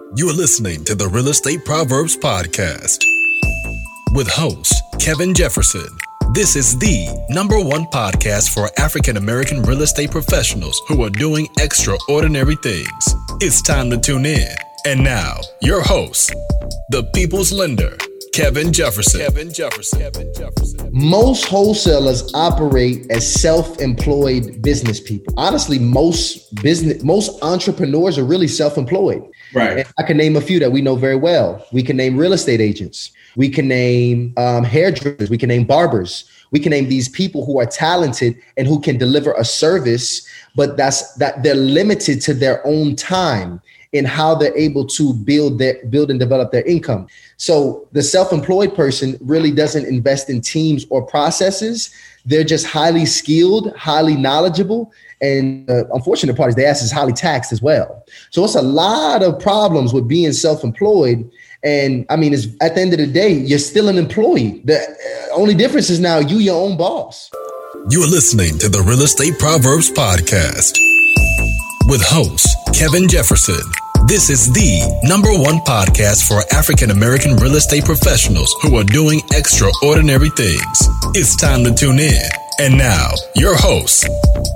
You're listening to the Real Estate Proverbs Podcast with host Kevin Jefferson. This is the number one podcast for African American real estate professionals who are doing extraordinary things. It's time to tune in. And now, your host, the people's lender, Kevin Jefferson. Kevin Jefferson. Kevin Jefferson. Most wholesalers operate as self-employed business people. Honestly, most business most entrepreneurs are really self-employed. Right. And I can name a few that we know very well. We can name real estate agents. We can name um, hairdressers. We can name barbers. We can name these people who are talented and who can deliver a service, but that's that they're limited to their own time in how they're able to build their build and develop their income. So the self-employed person really doesn't invest in teams or processes. They're just highly skilled, highly knowledgeable, and the unfortunate part is the ass is highly taxed as well. So it's a lot of problems with being self-employed. And I mean, it's at the end of the day, you're still an employee. The uh, only difference is now you your own boss. You're listening to the Real Estate Proverbs Podcast with host Kevin Jefferson. This is the number one podcast for African American real estate professionals who are doing extraordinary things. It's time to tune in. And now, your host,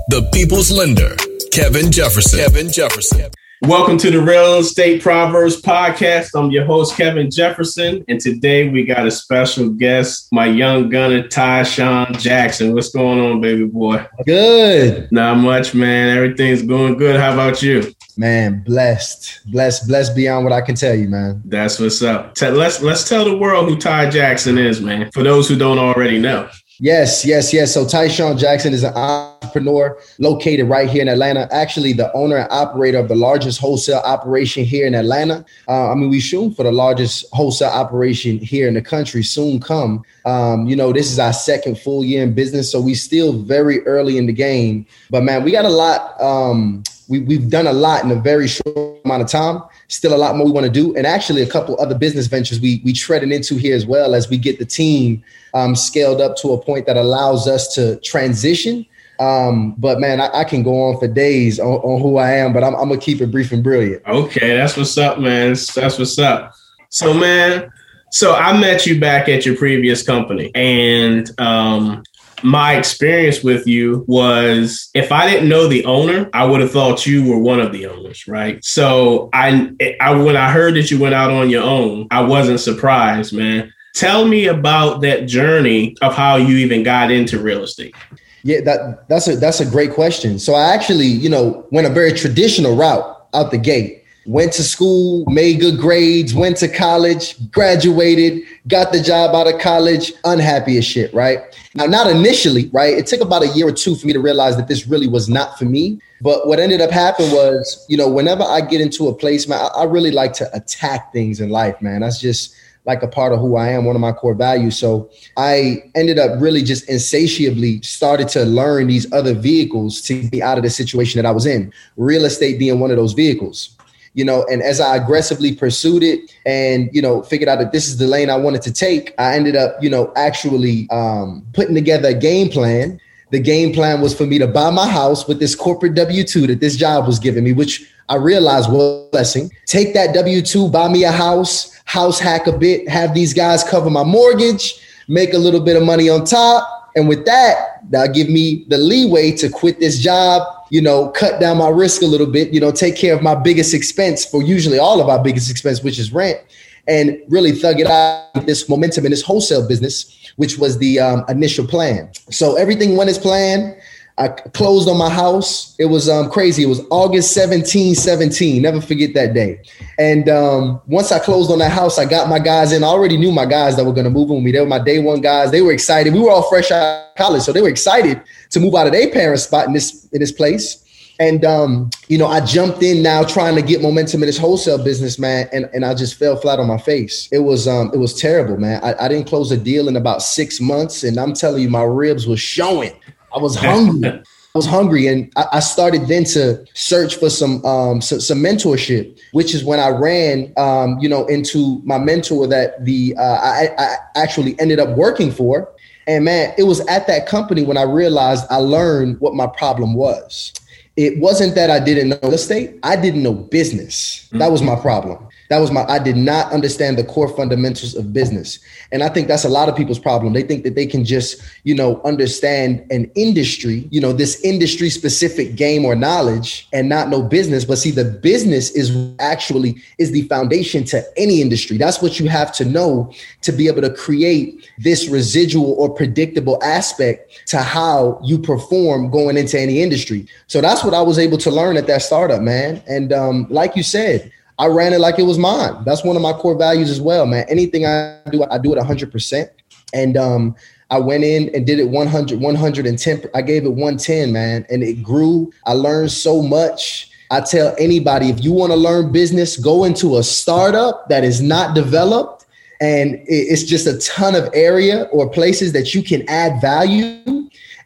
the people's lender, Kevin Jefferson. Kevin Jefferson. Welcome to the Real Estate Proverbs Podcast. I'm your host, Kevin Jefferson, and today we got a special guest, my young gunner, Tyshawn Jackson. What's going on, baby boy? Good. Not much, man. Everything's going good. How about you? Man, blessed, blessed, blessed beyond what I can tell you, man. That's what's up. Let's let's tell the world who Ty Jackson is, man. For those who don't already know. Yes, yes, yes. So Tyshawn Jackson is an entrepreneur located right here in Atlanta. Actually, the owner and operator of the largest wholesale operation here in Atlanta. Uh, I mean, we shoot for the largest wholesale operation here in the country. Soon come. Um, you know, this is our second full year in business, so we still very early in the game. But man, we got a lot. Um, we, we've done a lot in a very short amount of time. Still a lot more we want to do and actually a couple other business ventures we we treading into here as well as we get the team um, scaled up to a point that allows us to transition. Um, but man I, I, can go on for days on, on who i am but I'm, I'm, gonna keep it brief and brilliant. Okay that's what's up man. That's what's up. So man so i met you back at your previous company and um, my experience with you was if I didn't know the owner, I would have thought you were one of the owners, right? So I, I when I heard that you went out on your own, I wasn't surprised, man. Tell me about that journey of how you even got into real estate. Yeah, that that's a that's a great question. So I actually, you know, went a very traditional route out the gate went to school, made good grades, went to college, graduated, got the job out of college, unhappy as shit, right? Now, not initially, right? It took about a year or two for me to realize that this really was not for me. But what ended up happening was, you know, whenever I get into a place, man, I, I really like to attack things in life, man. That's just like a part of who I am, one of my core values. So I ended up really just insatiably started to learn these other vehicles to be out of the situation that I was in. Real estate being one of those vehicles you know, and as I aggressively pursued it and, you know, figured out that this is the lane I wanted to take, I ended up, you know, actually um, putting together a game plan. The game plan was for me to buy my house with this corporate W 2 that this job was giving me, which I realized was a blessing. Take that W 2, buy me a house, house hack a bit, have these guys cover my mortgage, make a little bit of money on top. And with that, that'll give me the leeway to quit this job you know, cut down my risk a little bit, you know, take care of my biggest expense for usually all of our biggest expense, which is rent, and really thug it out this momentum in this wholesale business, which was the um, initial plan. So everything went as planned. I closed on my house. It was um, crazy. It was August 17, 17. Never forget that day. And um, once I closed on that house, I got my guys in. I already knew my guys that were going to move with me. They were my day one guys. They were excited. We were all fresh out of college, so they were excited to move out of their parents' spot in this in this place. And um, you know, I jumped in now trying to get momentum in this wholesale business, man, and, and I just fell flat on my face. It was um, it was terrible, man. I, I didn't close a deal in about six months, and I'm telling you, my ribs were showing. I was hungry. I was hungry, and I, I, started then to search for some, um, some, some mentorship, which is when I ran, um, you know, into my mentor that the uh, I, I actually ended up working for. And man, it was at that company when I realized I learned what my problem was. it wasn't that I didn't know real estate. I didn't know business. That was my problem. That was my, I did not understand the core fundamentals of business. And I think that's a lot of people's problem. They think that they can just, you know, understand an industry, you know, this industry specific game or knowledge and not know business. But see, the business is actually is the foundation to any industry. That's what you have to know to be able to create this residual or predictable aspect to how you perform going into any industry. So that's what I was able to learn at that startup, man. And um, like you said, I ran it like it was mine. That's one of my core values as well, man. Anything I do, I do it 100%. And um, I went in and did it 100, 110. I gave it 110, man. And it grew. I learned so much. I tell anybody if you want to learn business, go into a startup that is not developed and it's just a ton of area or places that you can add value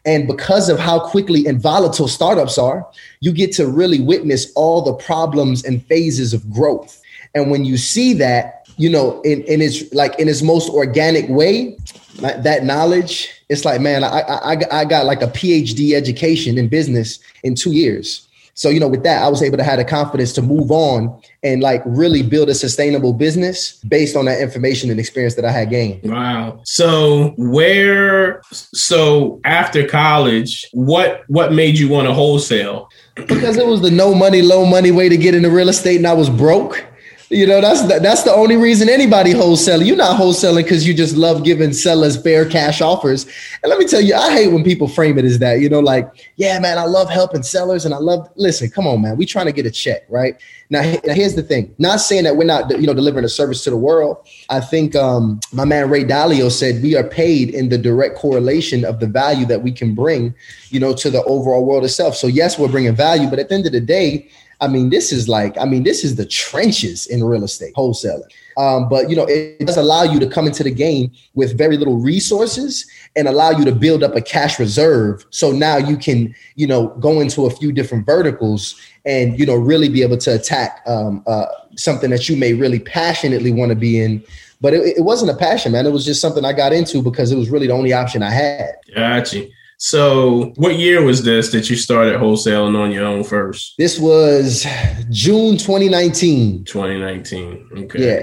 and because of how quickly and volatile startups are, you get to really witness all the problems and phases of growth. And when you see that, you know, in, in its like in its most organic way, that knowledge, it's like, man, I, I, I got like a PhD education in business in two years. So, you know, with that, I was able to have the confidence to move on and like really build a sustainable business based on that information and experience that I had gained. Wow. So where so after college, what what made you want to wholesale? Because it was the no money, low money way to get into real estate and I was broke. You know, that's the, that's the only reason anybody wholesaling. You're not wholesaling because you just love giving sellers fair cash offers. And let me tell you, I hate when people frame it as that. You know, like, yeah, man, I love helping sellers, and I love. Listen, come on, man, we trying to get a check, right? Now, now here's the thing. Not saying that we're not, you know, delivering a service to the world. I think um, my man Ray Dalio said we are paid in the direct correlation of the value that we can bring, you know, to the overall world itself. So yes, we're bringing value, but at the end of the day I mean, this is like, I mean, this is the trenches in real estate wholesaling. Um, but you know, it does allow you to come into the game with very little resources and allow you to build up a cash reserve. So now you can, you know, go into a few different verticals and you know really be able to attack um, uh, something that you may really passionately want to be in. But it, it, wasn't a passion, man. It was just something I got into because it was really the only option I had. Gotcha. So, what year was this that you started wholesaling on your own first? This was June 2019. 2019. Okay. Yeah.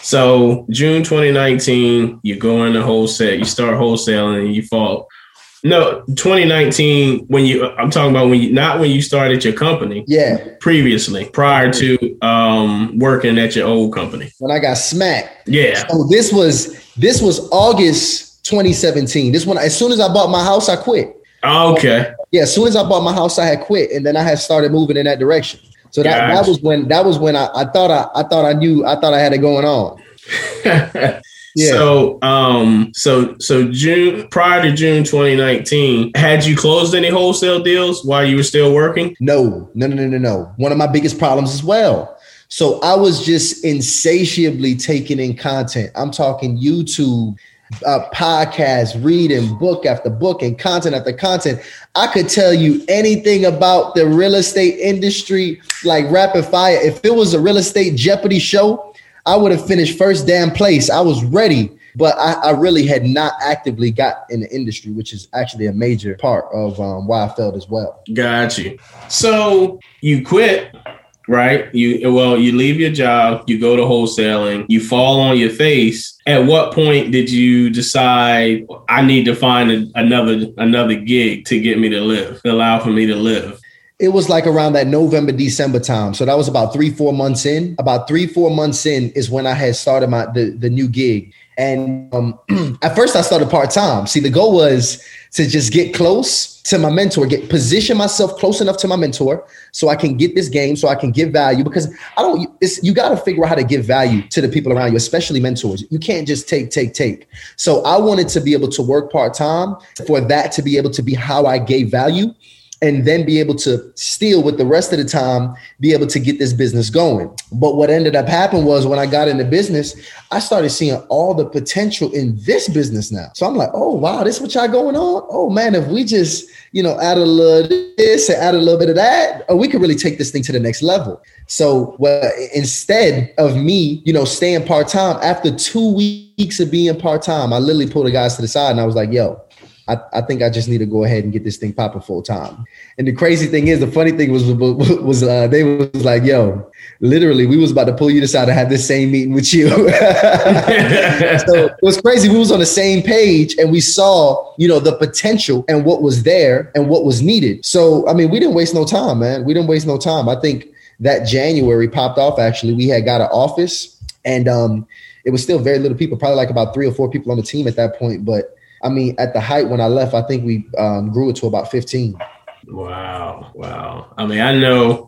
So, June 2019, you go into wholesale, you start wholesaling and you fall. No, 2019 when you I'm talking about when you not when you started your company. Yeah. Previously, prior to um working at your old company. When I got smacked. Yeah. So this was this was August 2017. This one, as soon as I bought my house, I quit. Okay. Yeah, as soon as I bought my house, I had quit, and then I had started moving in that direction. So that, that was when that was when I, I thought I, I thought I knew I thought I had it going on. yeah. So um so so June prior to June 2019, had you closed any wholesale deals while you were still working? No, no, no, no, no, no. One of my biggest problems as well. So I was just insatiably taking in content. I'm talking YouTube, uh, podcast, reading book after book and content after content. I could tell you anything about the real estate industry like rapid fire. If it was a real estate Jeopardy show, I would have finished first damn place. I was ready, but I, I really had not actively got in the industry, which is actually a major part of um, why I felt as well. Got you. So you quit right? You well, you leave your job, you go to wholesaling, you fall on your face. At what point did you decide I need to find a, another another gig to get me to live, to allow for me to live? It was like around that November, December time. So that was about three, four months in. About three, four months in is when I had started my the, the new gig. And um, at first, I started part time. See, the goal was to just get close to my mentor, get position myself close enough to my mentor, so I can get this game, so I can give value. Because I don't, you got to figure out how to give value to the people around you, especially mentors. You can't just take, take, take. So I wanted to be able to work part time for that to be able to be how I gave value and then be able to still with the rest of the time be able to get this business going. But what ended up happening was when i got into business i started seeing all the potential in this business now. So i'm like oh wow this is what y'all going on? Oh man if we just you know add a little this and add a little bit of that oh, we could really take this thing to the next level. So well, instead of me you know staying part-time after two weeks of being part-time i literally pulled the guys to the side and i was like yo I, I think I just need to go ahead and get this thing popping full time. And the crazy thing is, the funny thing was was uh, they was like, "Yo, literally, we was about to pull you aside to have this same meeting with you." so it was crazy. We was on the same page, and we saw, you know, the potential and what was there and what was needed. So I mean, we didn't waste no time, man. We didn't waste no time. I think that January popped off. Actually, we had got an office, and um, it was still very little people, probably like about three or four people on the team at that point, but I mean, at the height when I left, I think we um, grew it to about 15. Wow. Wow. I mean, I know,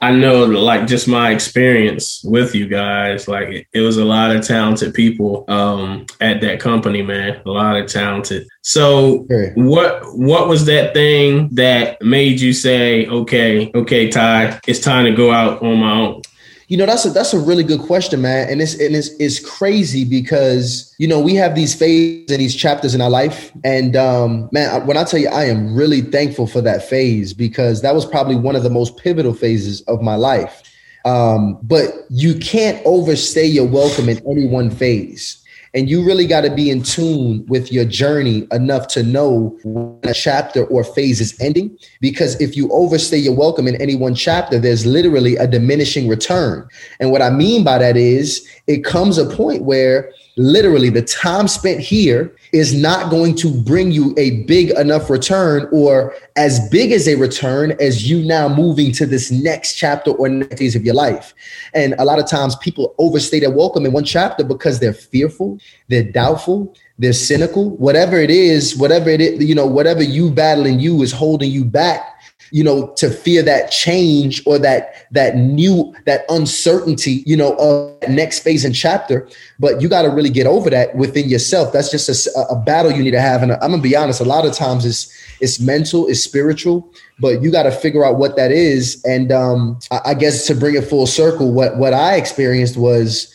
I know, like just my experience with you guys, like it, it was a lot of talented people um, at that company, man. A lot of talented. So, sure. what what was that thing that made you say, okay, okay, Ty, it's time to go out on my own? You know, that's a that's a really good question, man. And it's and it's it's crazy because you know we have these phases and these chapters in our life. And um, man, when I tell you, I am really thankful for that phase because that was probably one of the most pivotal phases of my life. Um, but you can't overstay your welcome in any one phase. And you really got to be in tune with your journey enough to know when a chapter or phase is ending. Because if you overstay your welcome in any one chapter, there's literally a diminishing return. And what I mean by that is it comes a point where literally the time spent here is not going to bring you a big enough return or as big as a return as you now moving to this next chapter or next phase of your life. And a lot of times people overstay their welcome in one chapter because they're fearful, they're doubtful, they're cynical, whatever it is, whatever it is, you know, whatever you battling you is holding you back you know to fear that change or that that new that uncertainty you know of next phase and chapter. But you got to really get over that within yourself. That's just a, a battle you need to have. And i'm gonna be honest a lot of times it's it's mental it's spiritual but you got to figure out what that is. And um I, I guess to bring it full circle what what i experienced was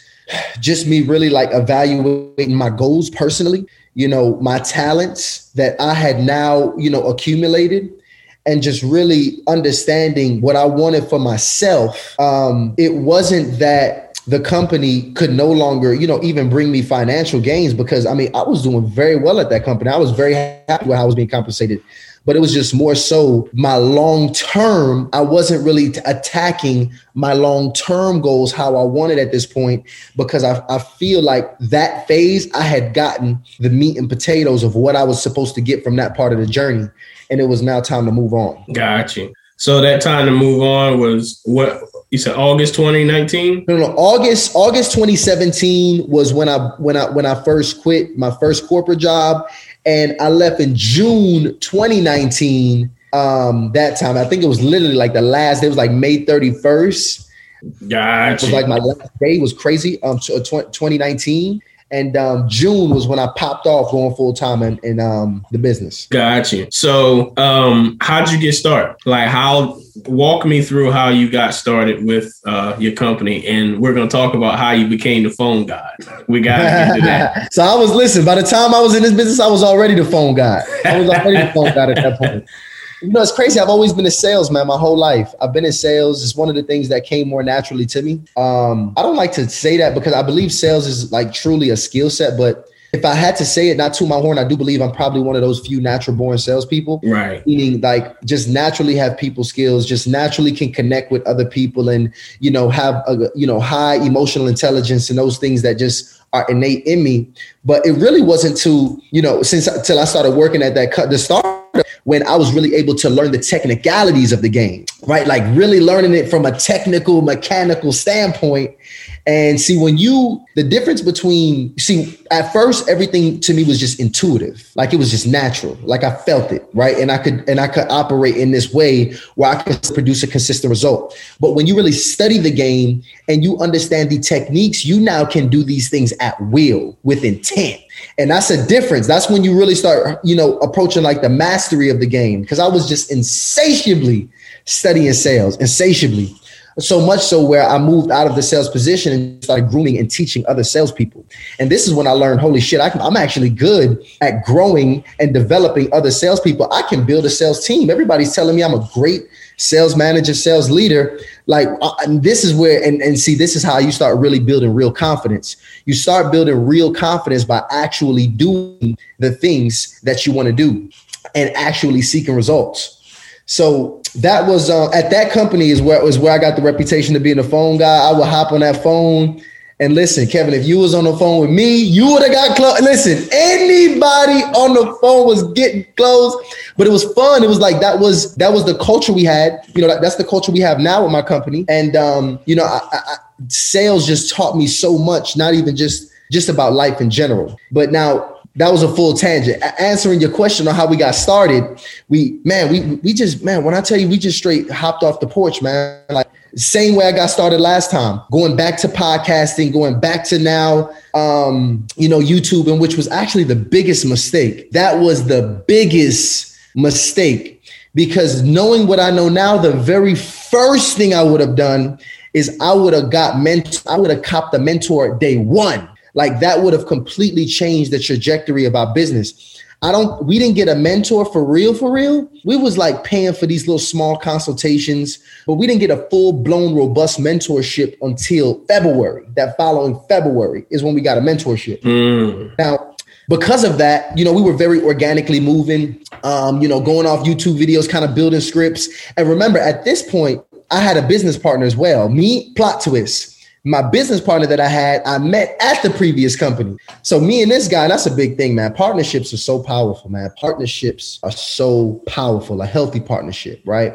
just me really like evaluating my goals personally you know my talents that i had now you know accumulated and just really understanding what I wanted for myself, um, it wasn't that the company could no longer, you know, even bring me financial gains because I mean, I was doing very well at that company. I was very happy with how I was being compensated. But it was just more so my long term. I wasn't really t- attacking my long term goals how I wanted at this point because I, I feel like that phase I had gotten the meat and potatoes of what I was supposed to get from that part of the journey and it was now time to move on. Gotcha. So that time to move on was what you said August 2019? No, no, August August 2017 was when I when I when I first quit my first corporate job and I left in June 2019 um that time. I think it was literally like the last it was like May 31st. Gotcha. It was like my last day was crazy um 2019 and um, June was when I popped off going full time in, in um, the business. Got you. So, um, how'd you get started? Like, how? Walk me through how you got started with uh, your company, and we're going to talk about how you became the phone guy. We got to get to that. so I was listen. By the time I was in this business, I was already the phone guy. I was already the phone guy at that point. You know, it's crazy. I've always been a salesman my whole life. I've been in sales. It's one of the things that came more naturally to me. Um, I don't like to say that because I believe sales is like truly a skill set, but if I had to say it, not to my horn, I do believe I'm probably one of those few natural born salespeople. Right. Meaning like just naturally have people skills, just naturally can connect with other people and, you know, have a, you know, high emotional intelligence and those things that just are innate in me. But it really wasn't to, you know, since until I started working at that cut the start when I was really able to learn the technicalities of the game, right? Like really learning it from a technical, mechanical standpoint. And see, when you, the difference between, see, at first, everything to me was just intuitive. Like it was just natural. Like I felt it, right? And I could, and I could operate in this way where I could produce a consistent result. But when you really study the game and you understand the techniques, you now can do these things at will with intent. And that's a difference. That's when you really start, you know, approaching like the mastery of the game. Cause I was just insatiably studying sales, insatiably. So much so where I moved out of the sales position and started grooming and teaching other salespeople. And this is when I learned, holy shit, I am actually good at growing and developing other salespeople. I can build a sales team. Everybody's telling me I'm a great sales manager, sales leader. Like uh, this is where, and, and see, this is how you start really building real confidence. You start building real confidence by actually doing the things that you want to do and actually seeking results. So that was uh, at that company is where was where I got the reputation of being a phone guy. I would hop on that phone and listen, Kevin. If you was on the phone with me, you would have got close. Listen, anybody on the phone was getting close, but it was fun. It was like that was that was the culture we had. You know, that, that's the culture we have now with my company. And um, you know, I, I, sales just taught me so much. Not even just just about life in general, but now that was a full tangent. answering your question on how we got started, we man, we we just man, when I tell you, we just straight hopped off the porch, man. Like same way I got started last time, going back to podcasting, going back to now, um, you know, YouTube, and which was actually the biggest mistake. That was the biggest mistake because knowing what I know now, the very first thing I would have done is I would have got ment- I would have copped the mentor day one. Like that would have completely changed the trajectory of our business. I don't we didn't get a mentor for real for real. We was like paying for these little small consultations, but we didn't get a full-blown robust mentorship until February. That following February is when we got a mentorship. Mm. Now, because of that, you know, we were very organically moving, um, you know, going off YouTube videos, kind of building scripts. And remember, at this point, I had a business partner as well. Me, plot twist my business partner that I had, I met at the previous company. So me and this guy, that's a big thing, man. Partnerships are so powerful, man. Partnerships are so powerful, a healthy partnership, right?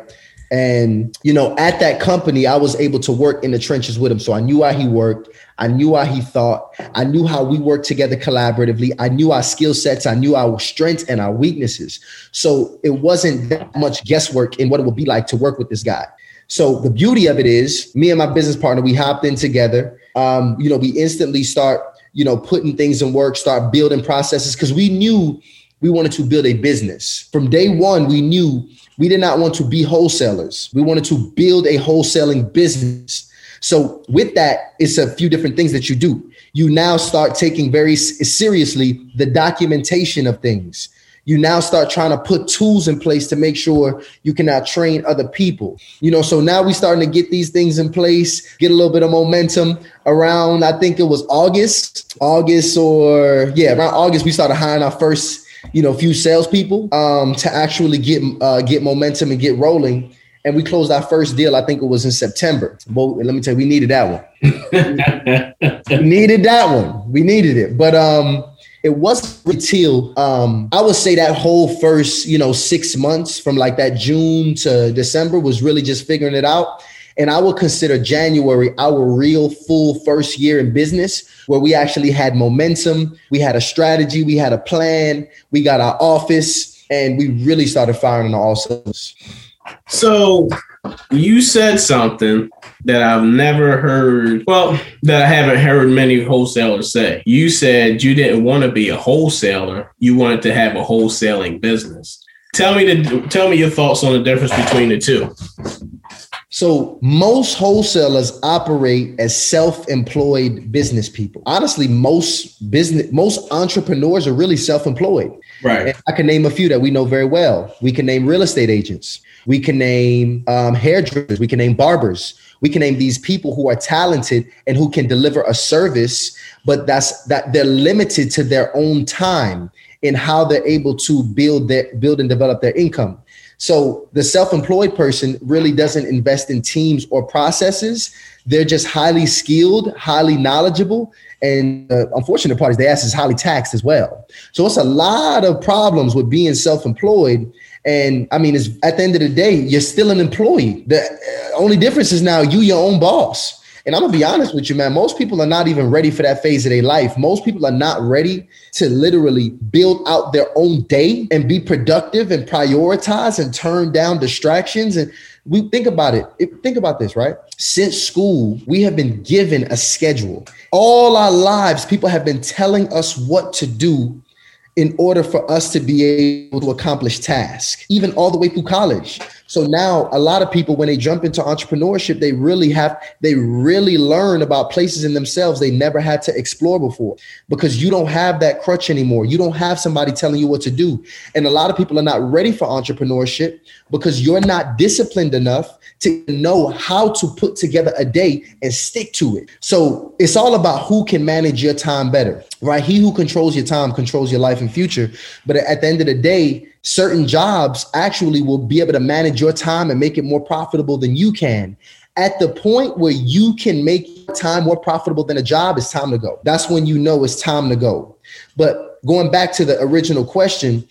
And you know, at that company, I was able to work in the trenches with him. So I knew how he worked. I knew how he thought. I knew how we worked together collaboratively. I knew our skill sets. I knew our strengths and our weaknesses. So it wasn't that much guesswork in what it would be like to work with this guy. So the beauty of it is, me and my business partner, we hopped in together. Um, you know, we instantly start, you know, putting things in work, start building processes because we knew we wanted to build a business. From day one, we knew we did not want to be wholesalers. We wanted to build a wholesaling business. So with that, it's a few different things that you do. You now start taking very seriously the documentation of things you now start trying to put tools in place to make sure you can now train other people. You know, so now we starting to get these things in place, get a little bit of momentum around, I think it was August, August or yeah, around August, we started hiring our first, you know, few salespeople um, to actually get uh, get momentum and get rolling. And we closed our first deal. I think it was in September. Well, let me tell you, we needed that one. we needed that one. We needed it. But um, it wasn't until um, I would say that whole first, you know, six months from like that June to December was really just figuring it out. And I would consider January our real full first year in business where we actually had momentum, we had a strategy, we had a plan, we got our office, and we really started firing on all cylinders. So you said something that I've never heard, well, that I haven't heard many wholesalers say. You said you didn't want to be a wholesaler, you wanted to have a wholesaling business. Tell me the tell me your thoughts on the difference between the two. So most wholesalers operate as self-employed business people. Honestly, most business most entrepreneurs are really self-employed. Right. And I can name a few that we know very well. We can name real estate agents. We can name um, hairdressers. We can name barbers. We can name these people who are talented and who can deliver a service, but that's that they're limited to their own time in how they're able to build their build and develop their income. So the self-employed person really doesn't invest in teams or processes. They're just highly skilled, highly knowledgeable, and the unfortunate part is the ass is highly taxed as well. So it's a lot of problems with being self-employed and I mean, at the end of the day, you're still an employee. The uh, only difference is now you your own boss. And I'm gonna be honest with you, man. Most people are not even ready for that phase of their life. Most people are not ready to literally build out their own day and be productive and prioritize and turn down distractions. And we think about it. Think about this, right? Since school, we have been given a schedule. All our lives, people have been telling us what to do in order for us to be able to accomplish tasks, even all the way through college. So now a lot of people, when they jump into entrepreneurship, they really have, they really learn about places in themselves they never had to explore before because you don't have that crutch anymore. You don't have somebody telling you what to do. And a lot of people are not ready for entrepreneurship because you're not disciplined enough to know how to put together a day and stick to it. So it's all about who can manage your time better, right? He who controls your time controls your life and future. But at the end of the day, certain jobs actually will be able to manage your time and make it more profitable than you can. At the point where you can make time more profitable than a job, it's time to go. That's when you know it's time to go. But going back to the original question,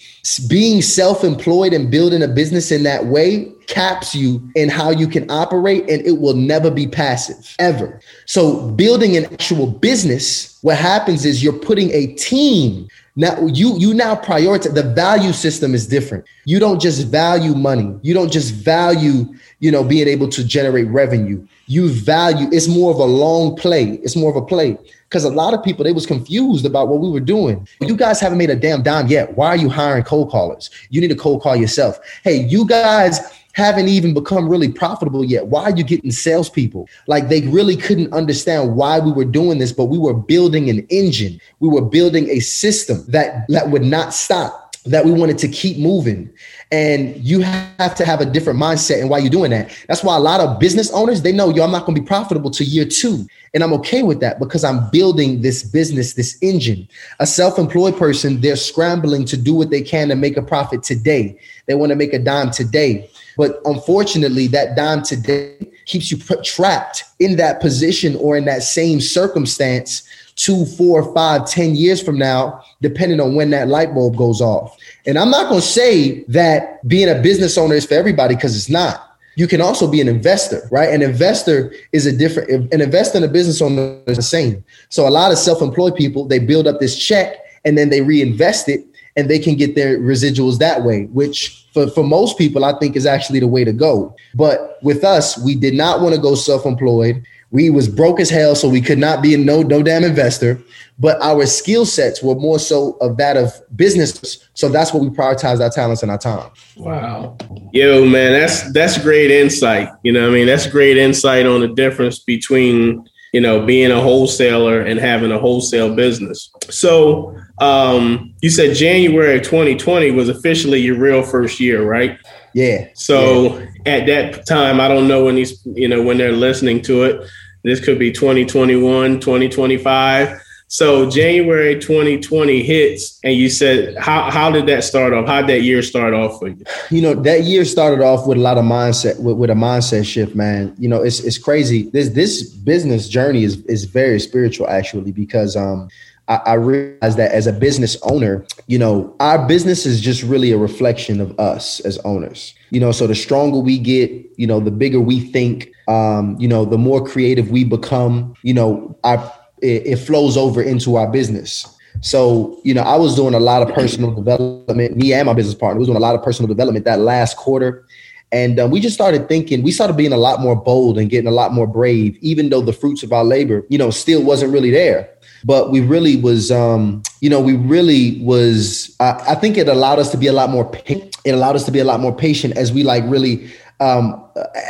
being self employed and building a business in that way caps you in how you can operate and it will never be passive ever. So building an actual business, what happens is you're putting a team now you you now prioritize the value system is different. You don't just value money. You don't just value, you know, being able to generate revenue. You value it's more of a long play. It's more of a play because a lot of people they was confused about what we were doing. You guys haven't made a damn dime yet. Why are you hiring cold callers? You need to cold call yourself. Hey, you guys haven't even become really profitable yet. Why are you getting salespeople? Like they really couldn't understand why we were doing this, but we were building an engine. We were building a system that, that would not stop, that we wanted to keep moving. And you have to have a different mindset and why you're doing that. That's why a lot of business owners, they know, yo, I'm not to be profitable to year two. And I'm okay with that because I'm building this business, this engine. A self-employed person, they're scrambling to do what they can to make a profit today. They want to make a dime today but unfortunately, that dime today keeps you trapped in that position or in that same circumstance two, four, five, ten years from now, depending on when that light bulb goes off. And I'm not going to say that being a business owner is for everybody because it's not. You can also be an investor, right? An investor is a different, an investor and a business owner is the same. So a lot of self-employed people, they build up this check and then they reinvest it and they can get their residuals that way, which for, for most people, I think is actually the way to go. But with us, we did not want to go self-employed. We was broke as hell, so we could not be a no, no damn investor. But our skill sets were more so of that of business. So that's what we prioritize our talents and our time. Wow. Yo, man, that's that's great insight. You know, I mean, that's great insight on the difference between you know, being a wholesaler and having a wholesale business. So um, you said January 2020 was officially your real first year, right? Yeah. So yeah. at that time, I don't know when these, you know, when they're listening to it, this could be 2021, 2025. So January 2020 hits, and you said, how, how did that start off? How did that year start off for you? You know, that year started off with a lot of mindset, with, with a mindset shift, man. You know, it's it's crazy. This this business journey is is very spiritual actually, because um I, I realized that as a business owner, you know, our business is just really a reflection of us as owners. You know, so the stronger we get, you know, the bigger we think, um, you know, the more creative we become, you know, our it, it flows over into our business. So, you know, I was doing a lot of personal development. Me and my business partner was doing a lot of personal development that last quarter. And um, we just started thinking, we started being a lot more bold and getting a lot more brave, even though the fruits of our labor, you know, still wasn't really there. But we really was, um, you know, we really was, I, I think it allowed us to be a lot more, it allowed us to be a lot more patient as we like really um,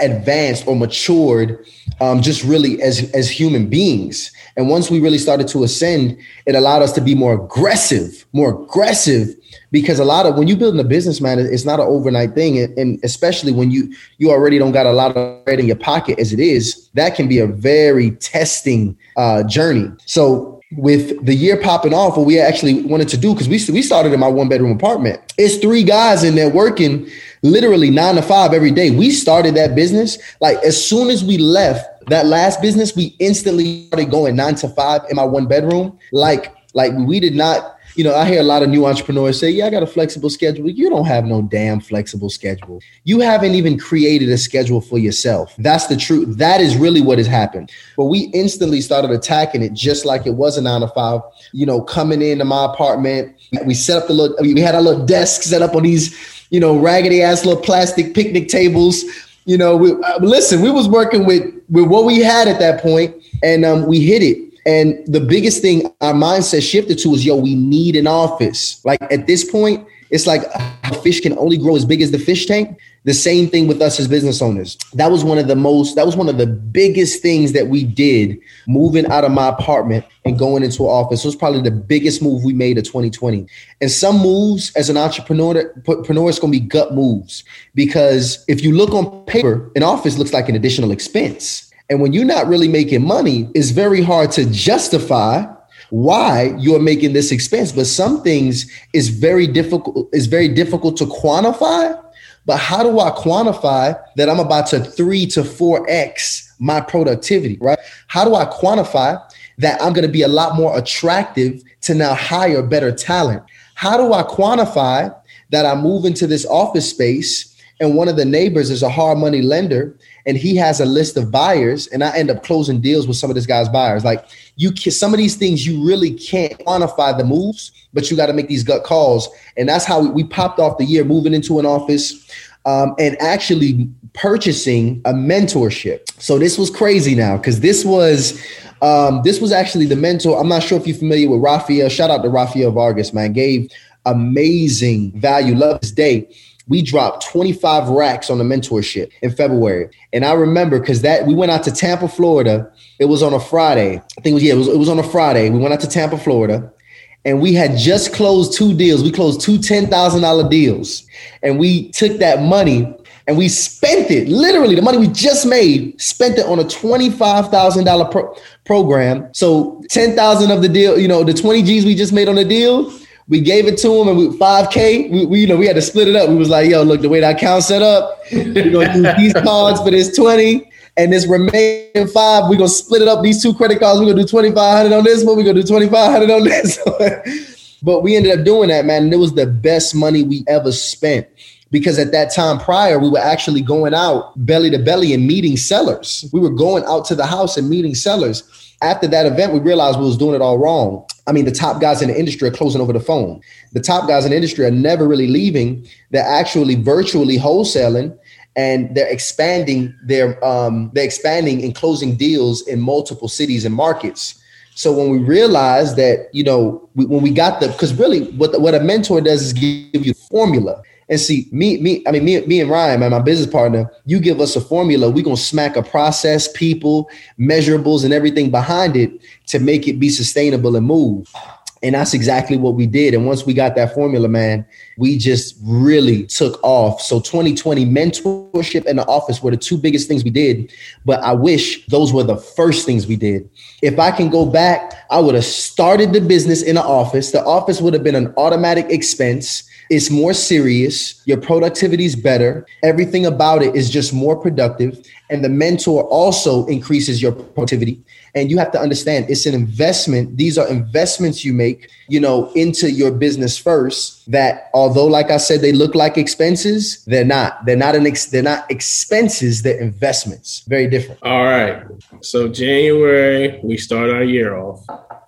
advanced or matured um, just really as, as human beings. And once we really started to ascend, it allowed us to be more aggressive, more aggressive. Because a lot of when you building a business, man, it's not an overnight thing, and, especially when you you already don't got a lot of bread in your pocket as it is, that can be a very testing uh, journey. So with the year popping off, what we actually wanted to do because we we started in my one bedroom apartment. It's three guys in there working literally nine to five every day. We started that business like as soon as we left that last business, we instantly started going nine to five in my one bedroom. Like, like we did not, you know, I hear a lot of new entrepreneurs say, Yeah, I got a flexible schedule. You don't have no damn flexible schedule. You haven't even created a schedule for yourself. That's the truth. That is really what has happened. But we instantly started attacking it just like it was a nine to five, you know, coming into my apartment. We set up the little, we had our little desk set up on these, you know, raggedy ass little plastic picnic tables you know, we, uh, listen, we was working with with what we had at that point, and um, we hit it. And the biggest thing our mindset shifted to was, yo, we need an office. Like at this point, It's like a fish can only grow as big as the fish tank. The same thing with us as business owners. That was one of the most, that was one of the biggest things that we did moving out of my apartment and going into an office. It was probably the biggest move we made of 2020. And some moves as an entrepreneur, entrepreneur it's going to be gut moves because if you look on paper, an office looks like an additional expense. And when you're not really making money, it's very hard to justify why you're making this expense. But some things is very difficult, is very difficult to quantify. But how do I quantify that I'm about to three to four X my productivity, right? How do I quantify that I'm going to be a lot more attractive to now hire better talent? How do I quantify that I move into this office space and one of the neighbors is a hard money lender and he has a list of buyers and I end up closing deals with some of this guy's buyers. Like you some of these things you really can't quantify the moves, but you got to make these gut calls. And that's how we, we, popped off the year moving into an office um, and actually purchasing a mentorship. So this was crazy now because this was um, this was actually the mentor. I'm not sure if you're familiar with Rafael. Shout out to Rafael Vargas, man. Gave amazing value. Love his day we dropped 25 racks on the mentorship in February. And I remember because that we went out to Tampa, Florida. It was on a Friday. I think it was yeah, it was, it was on a Friday. We went out to Tampa, Florida, and we had just closed two deals. We closed two $10,000 deals. And we took that money and we spent it literally the money we just made spent it on a $25,000 pro- program. So 10,000 of the deal, you know, the 20 G's we just made on the deal we gave it to him and we 5K. We, we, you know we had to split it up. We was like, yo, look, the way that account set up, we're gonna use these cards for this 20 and this remaining five, we're gonna split it up. These two credit cards, we're gonna do 2500 on this one, we're gonna do 2500 on this. but we ended up doing that, man. And it was the best money we ever spent because at that time prior, we were actually going out belly to belly and meeting sellers. We were going out to the house and meeting sellers. After that event, we realized we was doing it all wrong. I mean, the top guys in the industry are closing over the phone. The top guys in the industry are never really leaving. They're actually virtually wholesaling and they're expanding their um, they're expanding and closing deals in multiple cities and markets. So when we realized that, you know, we, when we got the because really what the, what a mentor does is give you formula. And see, me, me, I mean, me, me and Ryan, man, my business partner, you give us a formula, we're gonna smack a process, people, measurables, and everything behind it to make it be sustainable and move. And that's exactly what we did. And once we got that formula, man, we just really took off. So 2020 mentorship and the office were the two biggest things we did. But I wish those were the first things we did. If I can go back, I would have started the business in the office. The office would have been an automatic expense it's more serious. Your productivity is better. Everything about it is just more productive. And the mentor also increases your productivity. And you have to understand it's an investment. These are investments you make, you know, into your business first. That although, like I said, they look like expenses, they're not. They're not an ex- they're not expenses, they're investments. Very different. All right. So January, we start our year off.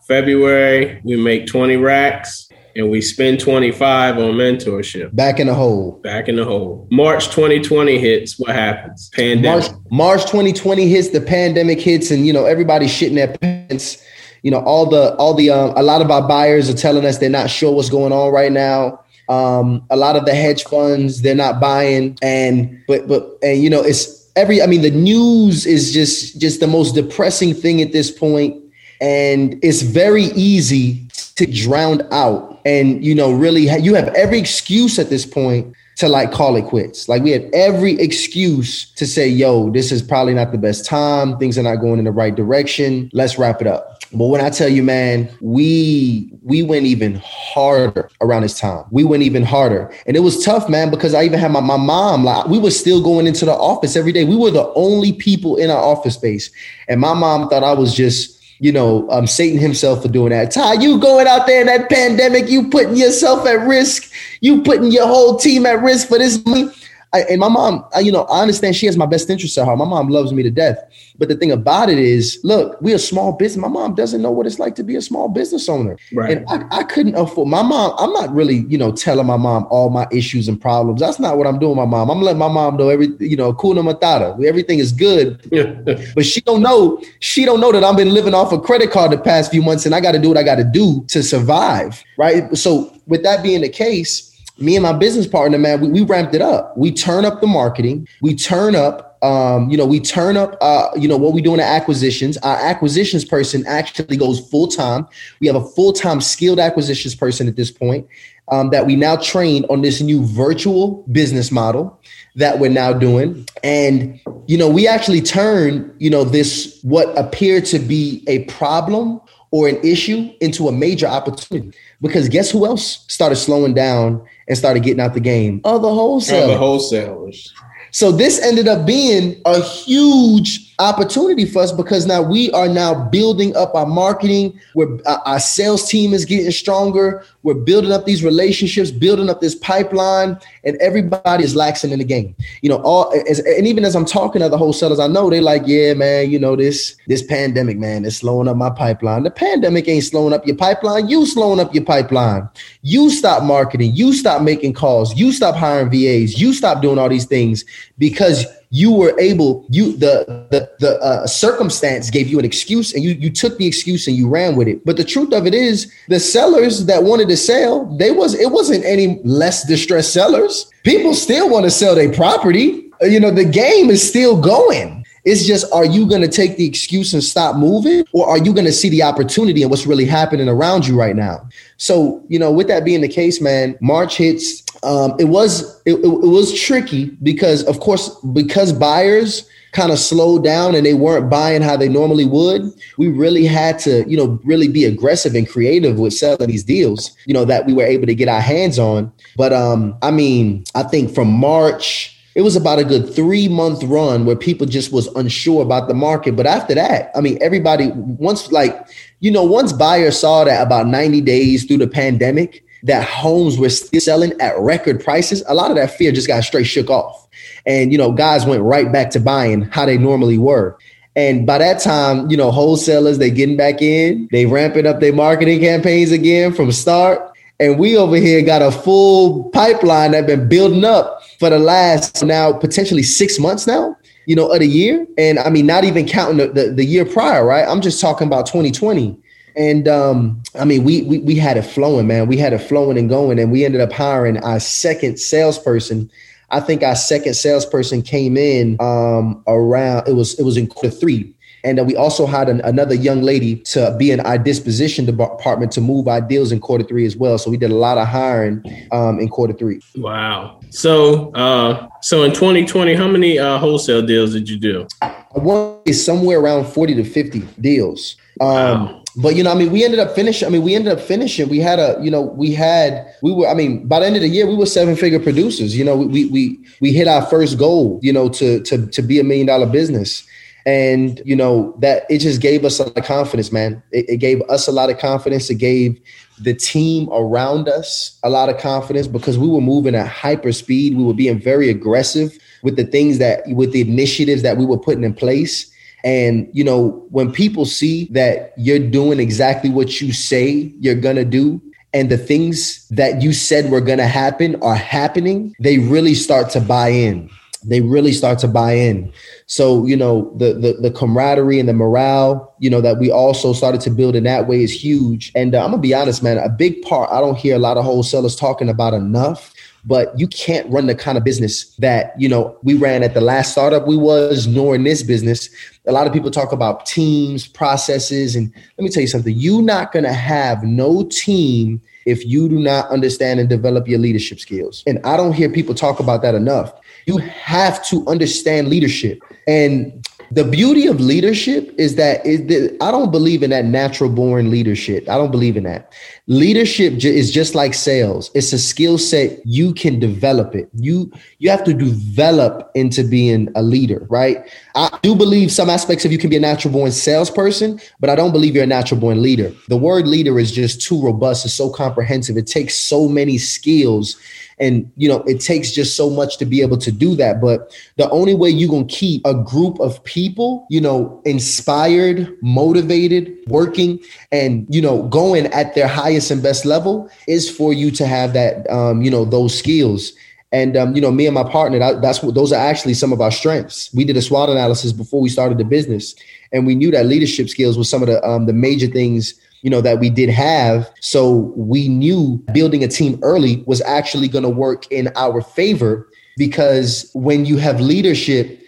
February, we make 20 racks and we spend 25 on mentorship. Back in the hole. Back in the hole. March 2020 hits. What happens? Pandemic. March, March 2020 hits. The pandemic hits, and you know everybody's shitting their pants. You know all the all the um, a lot of our buyers are telling us they're not sure what's going on right now. Um, a lot of the hedge funds they're not buying, and but but and you know it's every. I mean the news is just just the most depressing thing at this point, and it's very easy to drown out and you know really ha- you have every excuse at this point to like call it quits. Like we had every excuse to say, yo, this is probably not the best time. Things are not going in the right direction. Let's wrap it up. But when I tell you, man, we we went even harder around this time. We went even harder. And it was tough, man, because I even had my, my mom, like we were still going into the office every day. We were the only people in our office space. And my mom thought I was just you know, um, Satan himself for doing that. Ty, you going out there in that pandemic, you putting yourself at risk, you putting your whole team at risk for this money. I, and my mom, I, you know, I understand she has my best interests at heart. My mom loves me to death. But the thing about it is, look, we're a small business. My mom doesn't know what it's like to be a small business owner. Right. And I, I couldn't afford my mom. I'm not really, you know, telling my mom all my issues and problems. That's not what I'm doing, my mom. I'm letting my mom know every, you know, kuna matata. Everything is good. but she don't know, she don't know that I've been living off a credit card the past few months and I got to do what I got to do to survive. Right. So with that being the case, me and my business partner, man, we, we ramped it up. We turn up the marketing. We turn up um, you know, we turn up, uh, you know, what we do in acquisitions. Our acquisitions person actually goes full time. We have a full time skilled acquisitions person at this point um, that we now train on this new virtual business model that we're now doing. And, you know, we actually turn, you know, this what appeared to be a problem or an issue into a major opportunity. Because guess who else started slowing down and started getting out the game? Other wholesalers. Wholesalers. So this ended up being a huge opportunity for us because now we are now building up our marketing. Where our sales team is getting stronger. We're building up these relationships building up this pipeline and everybody is laxing in the game. You know all and even as i'm talking to the wholesalers i know they're like yeah man you know this this pandemic man is slowing up my pipeline. The pandemic ain't slowing up your pipeline. You slowing up your pipeline. You stop marketing. You stop making calls. You stop hiring vas you stop doing all these things because you were able you the the, the uh, circumstance gave you an excuse and you you took the excuse and you ran with it. But the truth of it is the sellers that wanted to sell they was it wasn't any less distressed sellers. People still want to sell their property. You know the game is still going it's just, are you going to take the excuse and stop moving, or are you going to see the opportunity and what's really happening around you right now? So, you know, with that being the case, man, March hits. Um, it was it, it was tricky because, of course, because buyers kind of slowed down and they weren't buying how they normally would, we really had to, you know, really be aggressive and creative with selling these deals, you know, that we were able to get our hands on. But um, I mean, I think from March it was about a good three month run where people just was unsure about the market. But after that, I mean, everybody once like, you know, once buyers saw that about 90 days through the pandemic, that homes were still selling at record prices, a lot of that fear just got straight shook off. And, you know, guys went right back to buying how they normally were. And by that time, you know, wholesalers, they getting back in, they ramping up their marketing campaigns again from start. And we over here got a full pipeline that been building up for the last now potentially six months now, you know, of the year. And I mean, not even counting the, the, the year prior, right? I'm just talking about 2020. And um, I mean, we, we we had it flowing, man. We had it flowing and going, and we ended up hiring our second salesperson. I think our second salesperson came in um, around it was it was in quarter three and then we also had an, another young lady to be in our disposition department to move our deals in quarter three as well. So we did a lot of hiring um, in quarter three. Wow. So, uh, so in 2020, how many uh, wholesale deals did you do? I want somewhere around 40 to 50 deals. Um, wow. But you know, I mean, we ended up finishing. I mean, we ended up finishing. We had a, you know, we had, we were. I mean, by the end of the year, we were seven figure producers. You know, we we we hit our first goal. You know, to to to be a million dollar business. And, you know, that it just gave us a lot of confidence, man. It, it, gave us a lot of confidence. It gave the team around us a lot of confidence because we were moving at hyper speed. We were being very aggressive with the things that, with the initiatives that we were putting in place. And, you know, when people see that you're doing exactly what you say you're to do, and the things that you said were to happen are happening, they really start to buy in they really start to buy in. So, you know, the, the, the camaraderie and the morale, you know, that we also started to build in that way is huge. And uh, I'm gonna be honest, man, a big part I don't hear a lot of wholesalers talking about enough. But you can't run the kind of business that you know we ran at the last startup we was, nor in this business. A lot of people talk about teams, processes, and let me tell you something: you're not gonna have no team if you do not understand and develop your leadership skills. And I don't hear people talk about that enough. You have to understand leadership. And the beauty of leadership is that, I don't believe in that natural born leadership. I don't believe in that. Leadership is just like sales. It's a skill set you can develop it. You you have to develop into being a leader, right? I do believe some aspects of you can be a natural born salesperson, but I don't believe you're a natural born leader. The word leader is just too robust. It's so comprehensive. It takes so many skills and, you know, it takes just so much to be able to do that. But the only way you're going to keep a group of people, you know, inspired, motivated, working, and, you know, going at their highest and best level is for you to have that, um, you know, those skills. And um, you know, me and my partner, that, that's what those are actually some of our strengths. We did a SWOT analysis before we started the business, and we knew that leadership skills was some of the um, the major things you know, that we did have. So we knew building a team early was actually going to work in our favor because when you have leadership,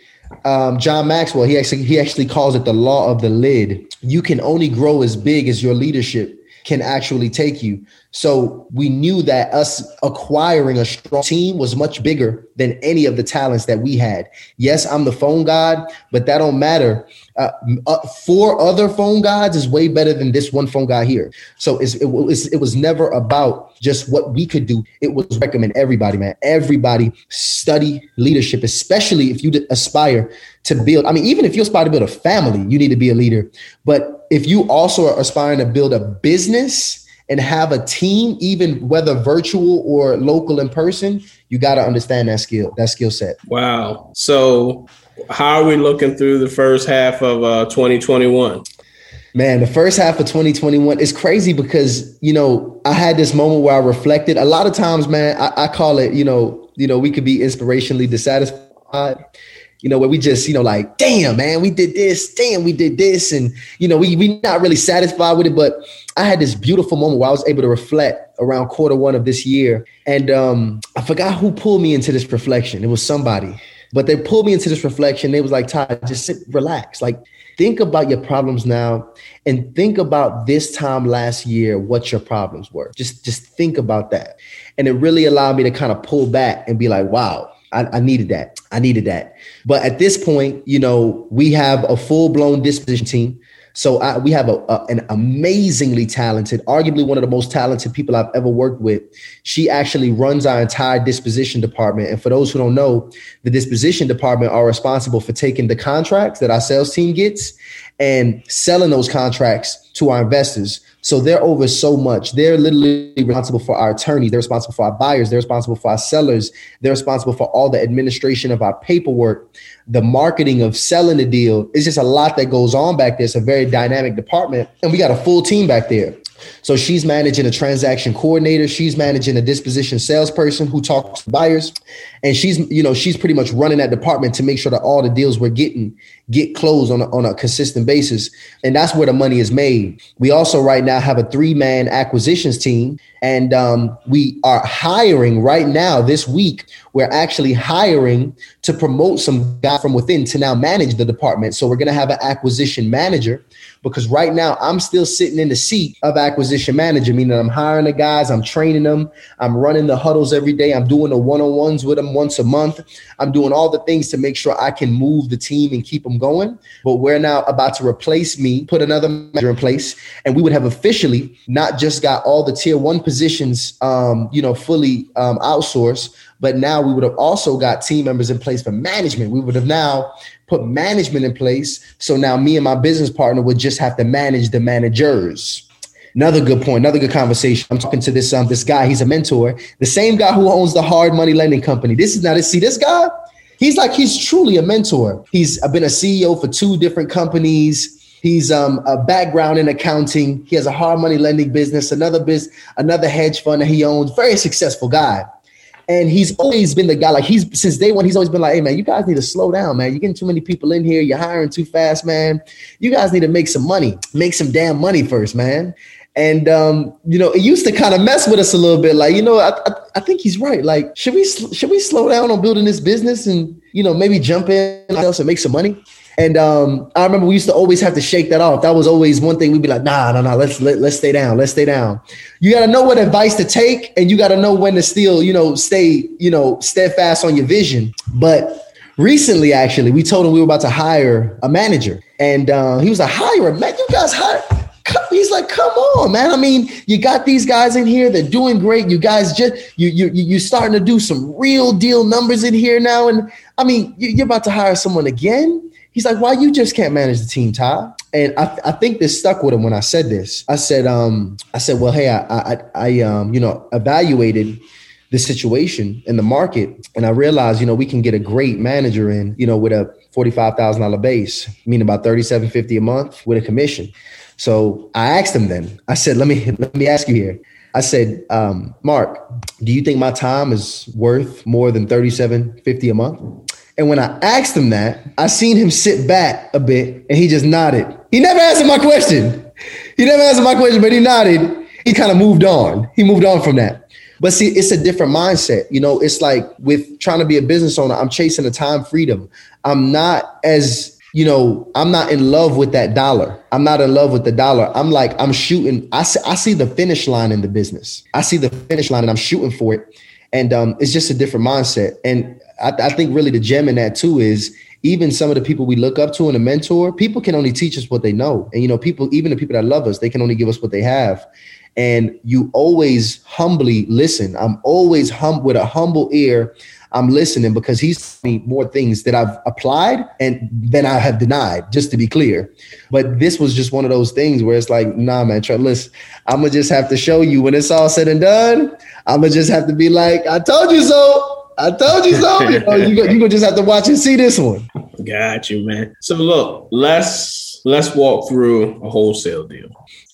um, John Maxwell, he actually he actually calls it the law of the lid. You can only grow as big as your leadership can actually take you. So we knew that us acquiring a strong team was much bigger than any of the talents that we had. Yes, I'm the phone god, but that don't matter. Uh, uh, four other phone gods is way better than this one phone guy here. So it, was, it was never about just what we could do. It was recommend everybody, man. Everybody study leadership, especially if you aspire to build. I mean, even if you aspire to build a family, you need to be a leader. But if you also are aspiring to build a business, and have a team, even whether virtual or local in person, you got to understand that skill, that skill set. Wow. So, how are we looking through the first half of uh, 2021? Man, the first half of 2021 is crazy because you know I had this moment where I reflected. A lot of times, man, I, I call it, you know, you know, we could be inspirationally dissatisfied you know, where we just, you know, like, damn, man, we did this, damn, we did this. And, you know, we we not really satisfied with it. But I had this beautiful moment where I was able to reflect around quarter one of this year. And um, I forgot who pulled me into this reflection. It was somebody. But they pulled me into this reflection. They was like, Todd, just sit, relax. Like, think about your problems now and think about this time last year, what your problems were. Just, just think about that. And it really allowed me to kind of pull back and be like, wow, I, I, needed that. I needed that. But at this point, you know, we have a full blown disposition team. So I, we have a, a, an amazingly talented, arguably one of the most talented people I've ever worked with. She actually runs our entire disposition department. And for those who don't know, the disposition department are responsible for taking the contracts that our sales team gets and selling those contracts to our investors. So they're over so much. They're literally responsible for our attorneys. They're responsible for our buyers. They're responsible for our sellers. They're responsible for all the administration of our paperwork, the marketing of selling the deal. It's just a lot that goes on back there. It's a very dynamic department. And we got a full team back there. So she's managing a transaction coordinator. She's managing a disposition salesperson who talks to buyers. And she's, you know, she's pretty much running that department to make sure that all the deals we're getting get closed on a, on a consistent basis. And that's where the money is made. We also right now have a three man acquisitions team. And um, we are hiring right now this week. We're actually hiring to promote some guy from within to now manage the department. So we're going to have an acquisition manager because right now I'm still sitting in the seat of acquisition manager, meaning I'm hiring the guys, I'm training them, I'm running the huddles every day, I'm doing the one on ones with them once a month, I'm doing all the things to make sure I can move the team and keep them going. But we're now about to replace me, put another manager in place, and we would have officially not just got all the tier one positions, um, you know, fully um, outsourced, but now we would have also got team members in place for management. We would have now put management in place. So now me and my business partner would just have to manage the managers. Another good point, another good conversation. I'm talking to this um this guy. He's a mentor, the same guy who owns the Hard Money Lending Company. This is now to see this guy. He's like he's truly a mentor. He's been a CEO for two different companies. He's um, a background in accounting. He has a hard money lending business, another biz, another hedge fund that he owns. Very successful guy. And he's always been the guy, like he's since day one, he's always been like, hey man, you guys need to slow down, man. You're getting too many people in here, you're hiring too fast, man. You guys need to make some money, make some damn money first, man. And um, you know, it used to kind of mess with us a little bit. Like, you know, I, I, I think he's right. Like, should we should we slow down on building this business and you know maybe jump in else and make some money? And um, I remember we used to always have to shake that off. That was always one thing we'd be like, nah, no, no, let's let, let's stay down, let's stay down. You got to know what advice to take, and you got to know when to still, you know, stay, you know, steadfast on your vision. But recently, actually, we told him we were about to hire a manager, and uh, he was like, hire man, you guys hire. He's like, come on, man. I mean, you got these guys in here. They're doing great. You guys just you you you starting to do some real deal numbers in here now. And I mean, you're about to hire someone again. He's like, why you just can't manage the team, Ty? And I, I think this stuck with him when I said this. I said, um, I said, well, hey, I, I, I um, you know, evaluated the situation in the market, and I realized, you know, we can get a great manager in, you know, with a forty-five thousand dollar base, meaning about thirty-seven fifty a month with a commission. So I asked him then. I said, let me let me ask you here. I said, um, Mark, do you think my time is worth more than thirty-seven fifty a month? And when I asked him that, I seen him sit back a bit and he just nodded. He never answered my question. he never answered my question, but he nodded. He kind of moved on. He moved on from that. But see, it's a different mindset. You know, it's like with trying to be a business owner, I'm chasing the time freedom. I'm not as you know, I'm not in love with that dollar. I'm not in love with the dollar. I'm like, I'm shooting. I see, I see the finish line in the business. I see the finish line and I'm shooting for it. And um, it's just a different mindset. And I, I think really the gem in that too is even some of the people we look up to and a mentor, people can only teach us what they know. And, you know, people, even the people that love us, they can only give us what they have. And you always humbly listen. I'm always hum with a humble ear. I'm listening because he's me more things that I've applied and then I have denied, just to be clear. But this was just one of those things where it's like, nah, man, try, listen, I'm gonna just have to show you when it's all said and done. I'm gonna just have to be like, I told you so. I told you so. You know, you gonna just have to watch and see this one. Got you, man. So look, let's let's walk through a wholesale deal.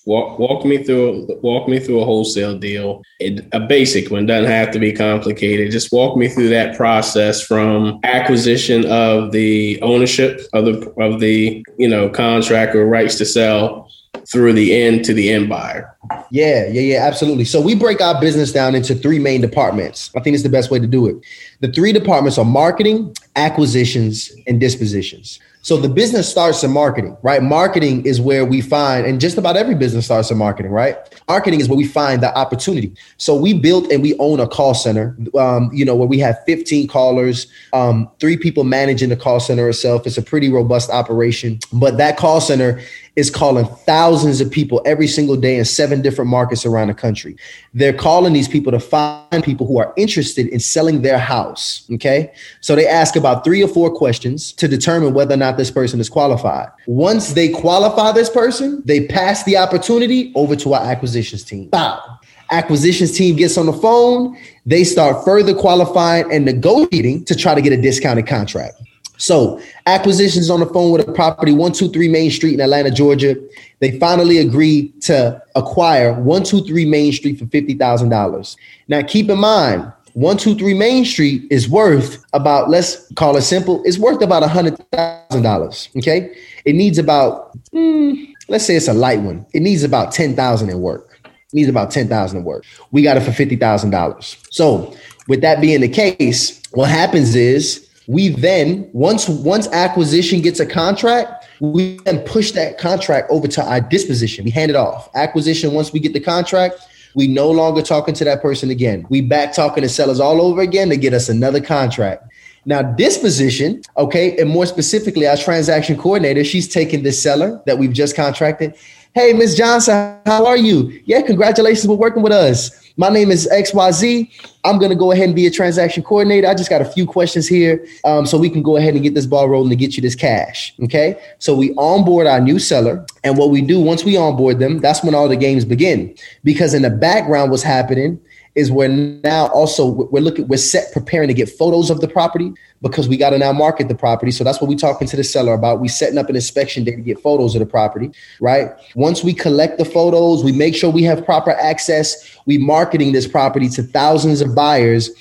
Walk walk me through walk me through a wholesale deal. It, a basic one doesn't have to be complicated. Just walk me through that process from acquisition of the ownership of the of the you know contract or rights to sell through the end to the end buyer. Yeah, yeah, yeah, absolutely. So we break our business down into three main departments. I think it's the best way to do it. The three departments are marketing, acquisitions, and dispositions. So the business starts in marketing, right? Marketing is where we find, and just about every business starts in marketing, right? Marketing is where we find the opportunity. So we built and we own a call center, um, you know, where we have 15 callers, um, three people managing the call center itself. It's a pretty robust operation, but that call center is calling thousands of people every single day in seven different markets around the country. They're calling these people to find people who are interested in selling their house. Okay. So they ask about three or four questions to determine whether or not this person is qualified. Once they qualify this person, they pass the opportunity over to our acquisitions team. Wow. Acquisitions team gets on the phone. They start further qualifying and negotiating to try to get a discounted contract. So acquisitions on the phone with a property 123 Main Street in Atlanta, Georgia. They finally agree to acquire 123 Main Street for $50,000. Now keep in mind, 123 Main Street is worth about, let's call it simple, it's worth about $100,000. Okay. It needs about, mm, let's say it's a light one. It needs about 10,000 in work. It needs about 10,000 in work. We got it for $50,000. So with that being the case, what happens is we then once once acquisition gets a contract, we then push that contract over to our disposition. We hand it off. Acquisition once we get the contract, we no longer talking to that person again. We back talking to sellers all over again to get us another contract. Now, disposition, okay, and more specifically, our transaction coordinator, she's taking this seller that we've just contracted. Hey, Miss Johnson, how are you? Yeah, congratulations for working with us. My name is XYZ. I'm going to go ahead and be a transaction coordinator. I just got a few questions here um, so we can go ahead and get this ball rolling to get you this cash. Okay. So we onboard our new seller. And what we do once we onboard them, that's when all the games begin. Because in the background, what's happening is we're now also we're looking we're set preparing to get photos of the property because we got to now market the property. So that's what we're talking to the seller about. We setting up an inspection day to get photos of the property right? Once we collect the photos we make sure we have proper access. We marketing this property to thousands of buyers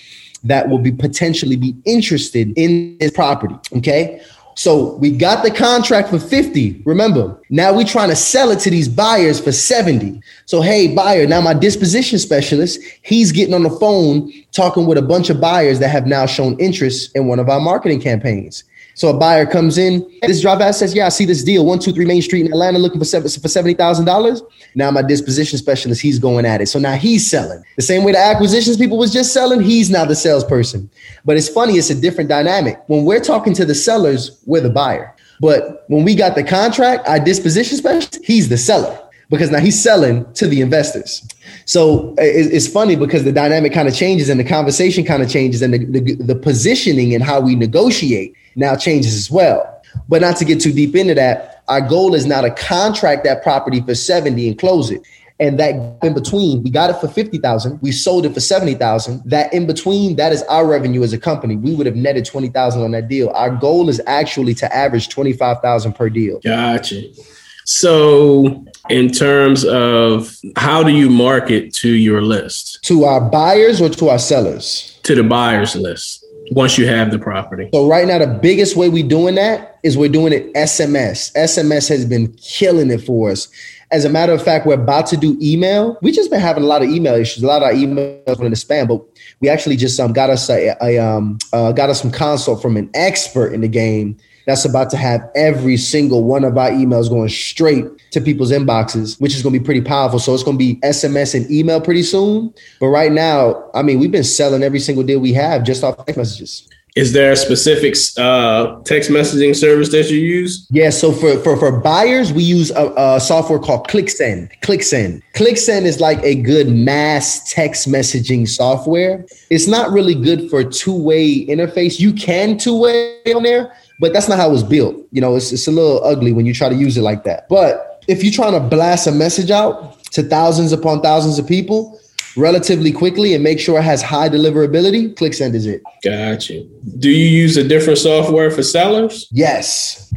that will be potentially be interested in this property okay so we got the contract for 50. Remember, now we're trying to sell it to these buyers for 70. So, hey, buyer, now my disposition specialist, he's getting on the phone talking with a bunch of buyers that have now shown interest in one of our marketing campaigns. So a buyer comes in, this drive out says, Yeah, I see this deal, 123 Main Street in Atlanta looking for, seven, for $70,000. Now my disposition specialist, he's going at it. So now he's selling. The same way the acquisitions people was just selling, he's now the salesperson. But it's funny, it's a different dynamic. When we're talking to the sellers, we're the buyer. But when we got the contract, our disposition specialist, he's the seller because now he's selling to the investors. So it's funny because the dynamic kind of changes and the conversation kind of changes and the, the, the, positioning and how we negotiate now changes as well. But not to get too deep into that, our goal is now to contract that property for 70 and close it. And that in between, we got it for 50,000. We sold it for 70,000. That in between, that is our revenue as a company. We would have netted 20,000 on that deal. Our goal is actually to average 25,000 per deal. Gotcha. So, in terms of how do you market to your list? To our buyers or to our sellers? To the buyers list once you have the property. So right now, the biggest way we're doing that is we're doing it SMS. SMS has been killing it for us. As a matter of fact, we're about to do email. We just been having a lot of email issues. A lot of our emails went into spam, but we actually just um, got us a, a um, uh, got us some consult from an expert in the game that's about to have every single one of our emails going straight to people's inboxes, which is going to be pretty powerful. So it's going to be SMS and email pretty soon. But right now, I mean, we've been selling every single deal we have just off text messages. Is there a specific uh, text messaging service that you use? Yeah, so for for, for buyers, we use a, a software called ClickSend. ClickSend. ClickSend is like a good mass text messaging software. It's not really good for two way interface. You can two way on there, but that's not how it was built. You know, it's, it's a little ugly when you try to use it like that. But if you're trying to blast a message out to thousands upon thousands of people relatively quickly and make sure it has high deliverability, ClickSend is it. Got you. Do you use a different software for sellers? Yes.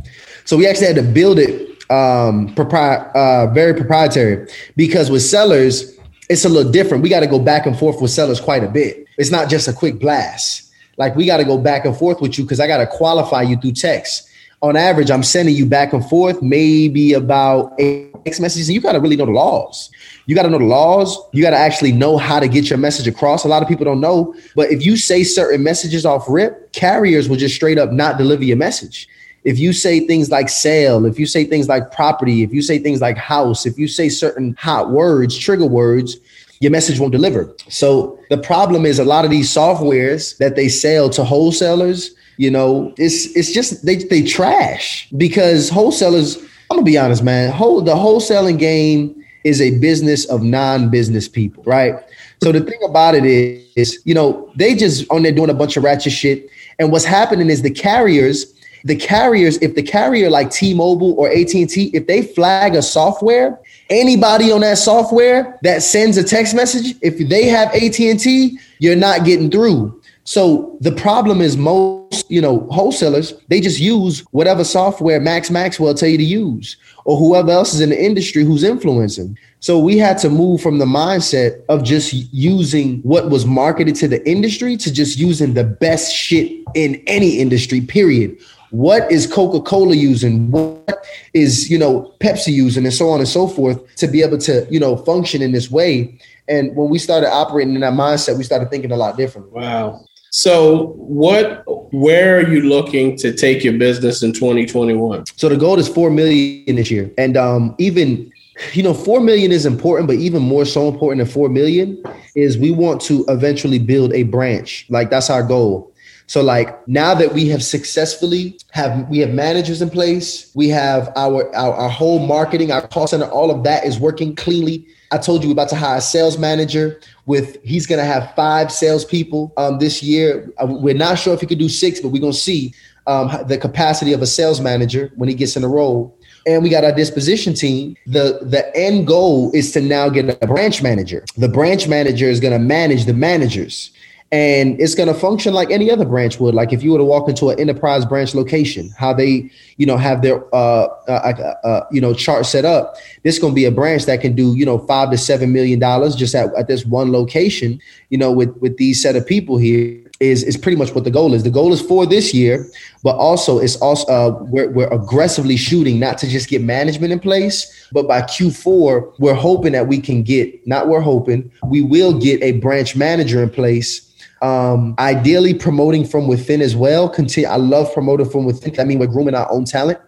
So we actually had to build it um propri- uh, very proprietary because with sellers, it's a little different. We got to go back and forth with sellers quite a bit. It's not just a quick blast like we got to go back and forth with you because I got to qualify you through text. On average, I'm sending you back and forth maybe about eight messages, and you got to really know the laws. You got to know the laws. You got to actually know how to get your message across. A lot of people don't know, but if you say certain messages off rip, carriers will just straight up not deliver your message. If you say things like sale, if you say things like property, if you say things like house, if you say certain hot words, trigger words, your message won't deliver. So the problem is a lot of these softwares that they sell to wholesalers, you know, it's it's just they they trash because wholesalers. I'm gonna be honest, man. Whole the wholesaling game is a business of non-business people, right? So the thing about it is, is, you know, they just on there doing a bunch of ratchet shit. And what's happening is the carriers, the carriers, if the carrier like T-Mobile or AT&T, if they flag a software anybody on that software that sends a text message, if they have AT&T, you're not getting through. So the problem is most, you know, wholesalers, they just use whatever software Max Maxwell tell you to use or whoever else is in the industry who's influencing. So we had to move from the mindset of just using what was marketed to the industry to just using the best shit in any industry, period what is Coca-Cola using? What is, you know, Pepsi using and so on and so forth to be able to, you know, function in this way. And when we started operating in that mindset, we started thinking a lot different. Wow. So what where are you looking to take your business in 2021? So the goal is 4 million this year. And um even you know 4 million is important but even more so important than 4 million is we want to eventually build a branch like that's our goal so like now that we have successfully have we have managers in place, we have our our, our whole marketing, our call center, all of that is working cleanly. I told you we're about to hire a sales manager with he's to have five salespeople um, this year. Uh, we're not sure if he could do six, but we're to see um, the capacity of a sales manager when he gets in the role. And we got our disposition team. The the end goal is to now get a branch manager. The branch manager is going to manage the managers and it's going to function like any other branch would like if you were to walk into an enterprise branch location how they you know have their uh, uh, uh you know chart set up this is going to be a branch that can do you know five to seven million dollars just at, at this one location you know with with these set of people here is is pretty much what the goal is. The goal is for this year, but also it's also uh, we're we're aggressively shooting not to just get management in place, but by Q4 we're hoping that we can get not we're hoping we will get a branch manager in place um, ideally, promoting from within as well. Continue. I love promoting from within. I mean, we're grooming our own talent,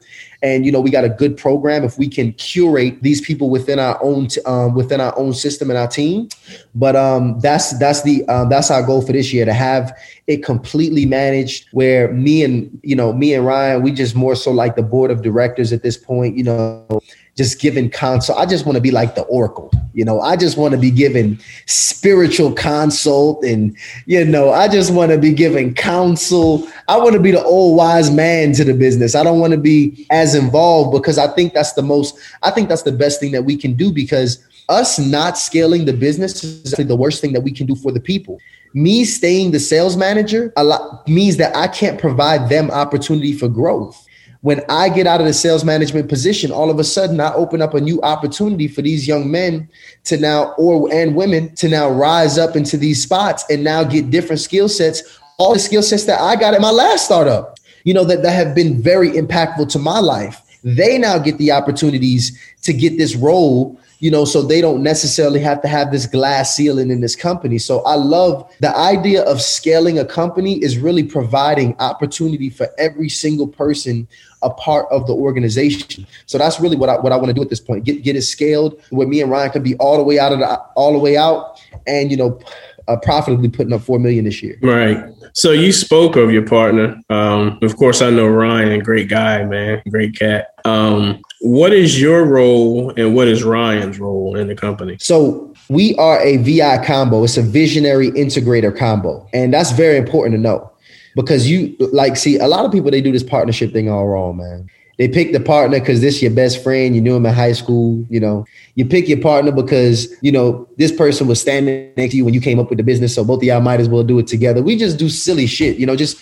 and you know, we got a good program. If we can curate these people within our own um, within our own system and our team, but um, that's that's the um, that's our goal for this year to have it completely managed. Where me and you know me and Ryan, we just more so like the board of directors at this point. You know, just giving counsel I just want to be like the oracle. You know, I just want to be given spiritual consult and, you know, I just want to be giving counsel. I want to be the old wise man to the business. I don't want to be as involved because I think that's the most, I think that's the best thing that we can do because us not scaling the business is the worst thing that we can do for the people. Me staying the sales manager a lot means that I can't provide them opportunity for growth when I get out of the sales management position, all of a sudden I open up a new opportunity for these young men to now, or and women to now rise up into these spots and now get different skill sets, all the skill sets that I got at my last startup, you know, that, that have been very impactful to my life. they now get the opportunities to get this role you know, so they don't necessarily have to have this glass ceiling in this company. So I love the idea of scaling a company is really providing opportunity for every single person a part of the organization. So that's really what I what I want to do at this point. Get get it scaled where me and Ryan could be all the way out of the all the way out and you know uh, profitably putting up four million this year. Right. So you spoke of your partner. Um, of course, I know Ryan, great guy, man, great cat. Um, what is your role and what is Ryan's role in the company? So we are a VI combo. It's a visionary integrator combo, and that's very important to know because you like see a lot of people they do this partnership thing all wrong, man they pick the partner because this your best friend. You knew him in high school. You know, you pick your partner because you know this person was standing next to you when you came up with the business. So both of y'all might as well do it together. We just do silly shit. You know, just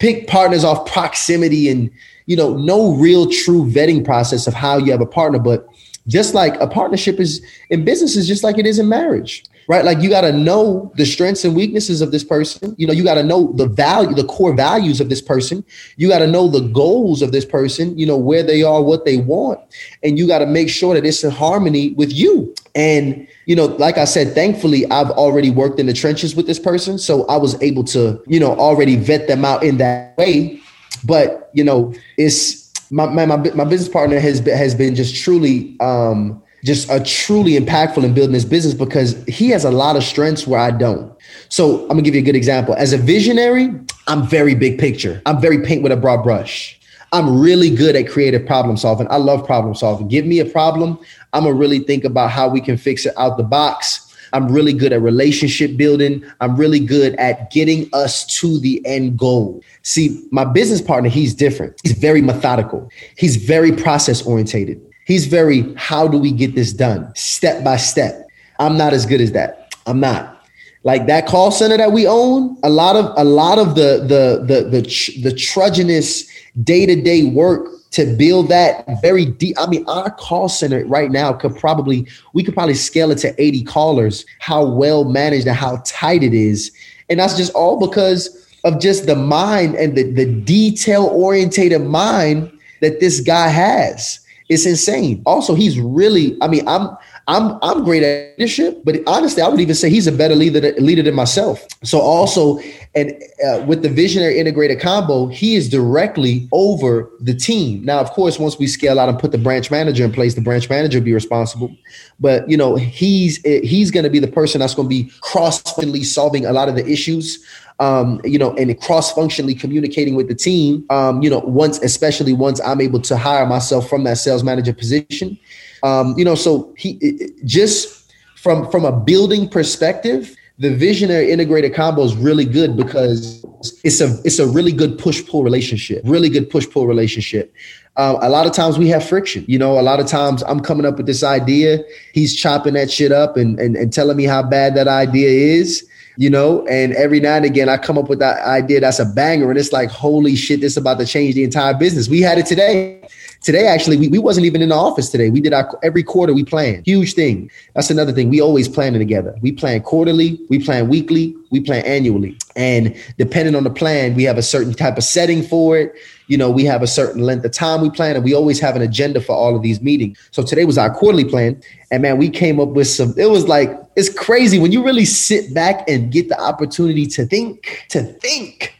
pick partners off proximity and you know no real true vetting process of how you have a partner. But just like a partnership is in business is just like it is in marriage right? Like you got to know the strengths and weaknesses of this person. You know, you got to know the value, the core values of this person. You got to know the goals of this person, you know, where they are, what they want. And you got to make sure that it's in harmony with you. And, you know, like I said, thankfully, I've already worked in the trenches with this person. So I was able to, you know, already vet them out in that way. But, you know, it's my, my, my, business partner has been, has been just truly, um, just a truly impactful in building his business because he has a lot of strengths where I don't. So I'm gonna give you a good example. As a visionary, I'm very big picture. I'm very paint with a broad brush. I'm really good at creative problem solving. I love problem solving. Give me a problem, I'm gonna really think about how we can fix it out the box. I'm really good at relationship building. I'm really good at getting us to the end goal. See, my business partner, he's different. He's very methodical. He's very process orientated. He's very, how do we get this done? Step by step. I'm not as good as that. I'm not. Like that call center that we own, a lot of a lot of the the the the the, the trudginess day-to-day work to build that very deep. I mean, our call center right now could probably we could probably scale it to 80 callers, how well managed and how tight it is. And that's just all because of just the mind and the, the detail orientated mind that this guy has. It's insane. Also, he's really, I mean, I'm I'm I'm great at leadership, but honestly, I would even say he's a better leader leader than myself. So also, and uh, with the visionary integrated combo, he is directly over the team. Now, of course, once we scale out and put the branch manager in place, the branch manager will be responsible. But you know, he's he's going to be the person that's going to be cross-functionally solving a lot of the issues um, you know, and cross functionally communicating with the team, um, you know, once, especially once I'm able to hire myself from that sales manager position, um, you know, so he just from from a building perspective, the visionary integrated combo is really good because it's a it's a really good push pull relationship, really good push pull relationship. Um, a lot of times we have friction. You know, a lot of times I'm coming up with this idea, he's chopping that shit up and and, and telling me how bad that idea is you know, and every now and again I come up with that idea that's a banger, and it's like, holy shit, this is about to change the entire business. We had it today. Today, actually, we, we wasn't even in the office today. We did our every quarter we plan. Huge thing. That's another thing. We always planning together. We plan quarterly, we plan weekly, we plan annually. And depending on the plan, we have a certain type of setting for it. You know, we have a certain length of time we plan, and we always have an agenda for all of these meetings. So today was our quarterly plan. And man, we came up with some, it was like, it's crazy when you really sit back and get the opportunity to think, to think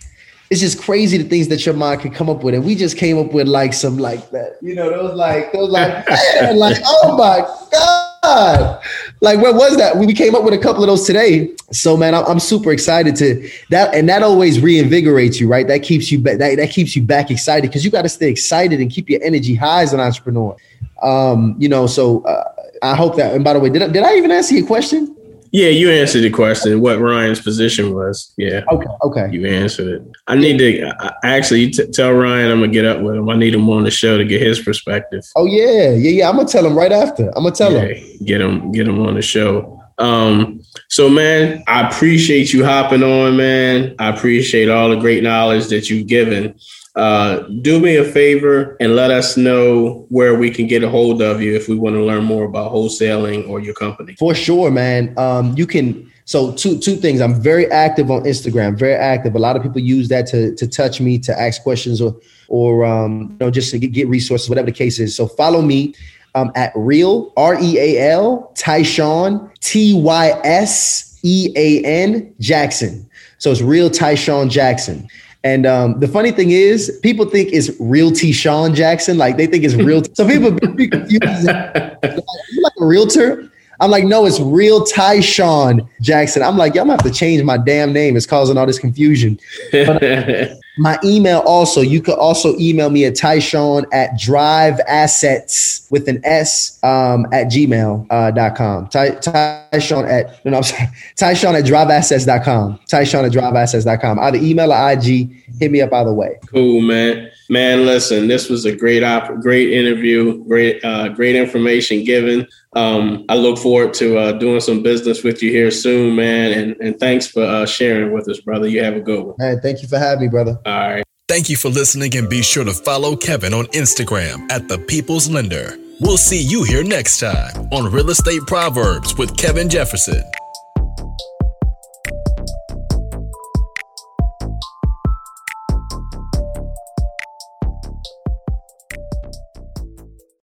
it's just crazy the things that your mind can come up with. And we just came up with like some like that, you know, those like those like man, like oh my god, like what was that? We came up with a couple of those today. So man, I'm, I'm super excited to that, and that always reinvigorates you, right? That keeps you back. That, that keeps you back excited because you got to stay excited and keep your energy high as an entrepreneur. Um, you know, so uh, I hope that. And by the way, did I, did I even answer your question? Yeah, you answered the question. What Ryan's position was? Yeah. Okay. Okay. You answered it. I need to I actually t- tell Ryan I'm gonna get up with him. I need him on the show to get his perspective. Oh yeah, yeah, yeah. I'm gonna tell him right after. I'm gonna tell yeah, him. Get him, get him on the show. Um, so man, I appreciate you hopping on, man. I appreciate all the great knowledge that you've given. Uh, do me a favor and let us know where we can get a hold of you if we want to learn more about wholesaling or your company. For sure, man. Um, you can So two two things. I'm very active on Instagram, very active. A lot of people use that to to touch me, to ask questions, or or um, you know just to get, get resources, whatever the case is. So follow me um, at real R E A L Tysean T Y S E A N Jackson. So it's real Tysean Jackson. And um, the funny thing is, people think it's real T. Sean Jackson. Like they think it's real. so people be confused. like, you like a realtor? I'm like, no, it's real Tysean Jackson. I'm like, y'all have to change my damn name. It's causing all this confusion. But, my email also, you could also email me at Tysean at driveassets with an S um, at gmail.com. Uh, Tysean at, no, no, I'm sorry, Tysean at driveassets.com. Tysean at driveassets.com. Either email or IG, hit me up either way. Cool, man. Man, listen, this was a great op- great interview, great uh, great information given. Um, I look forward to uh, doing some business with you here soon, man. And, and thanks for uh, sharing with us, brother. You have a good one. Man, thank you for having me, brother. All right. Thank you for listening and be sure to follow Kevin on Instagram at The People's Lender. We'll see you here next time on Real Estate Proverbs with Kevin Jefferson.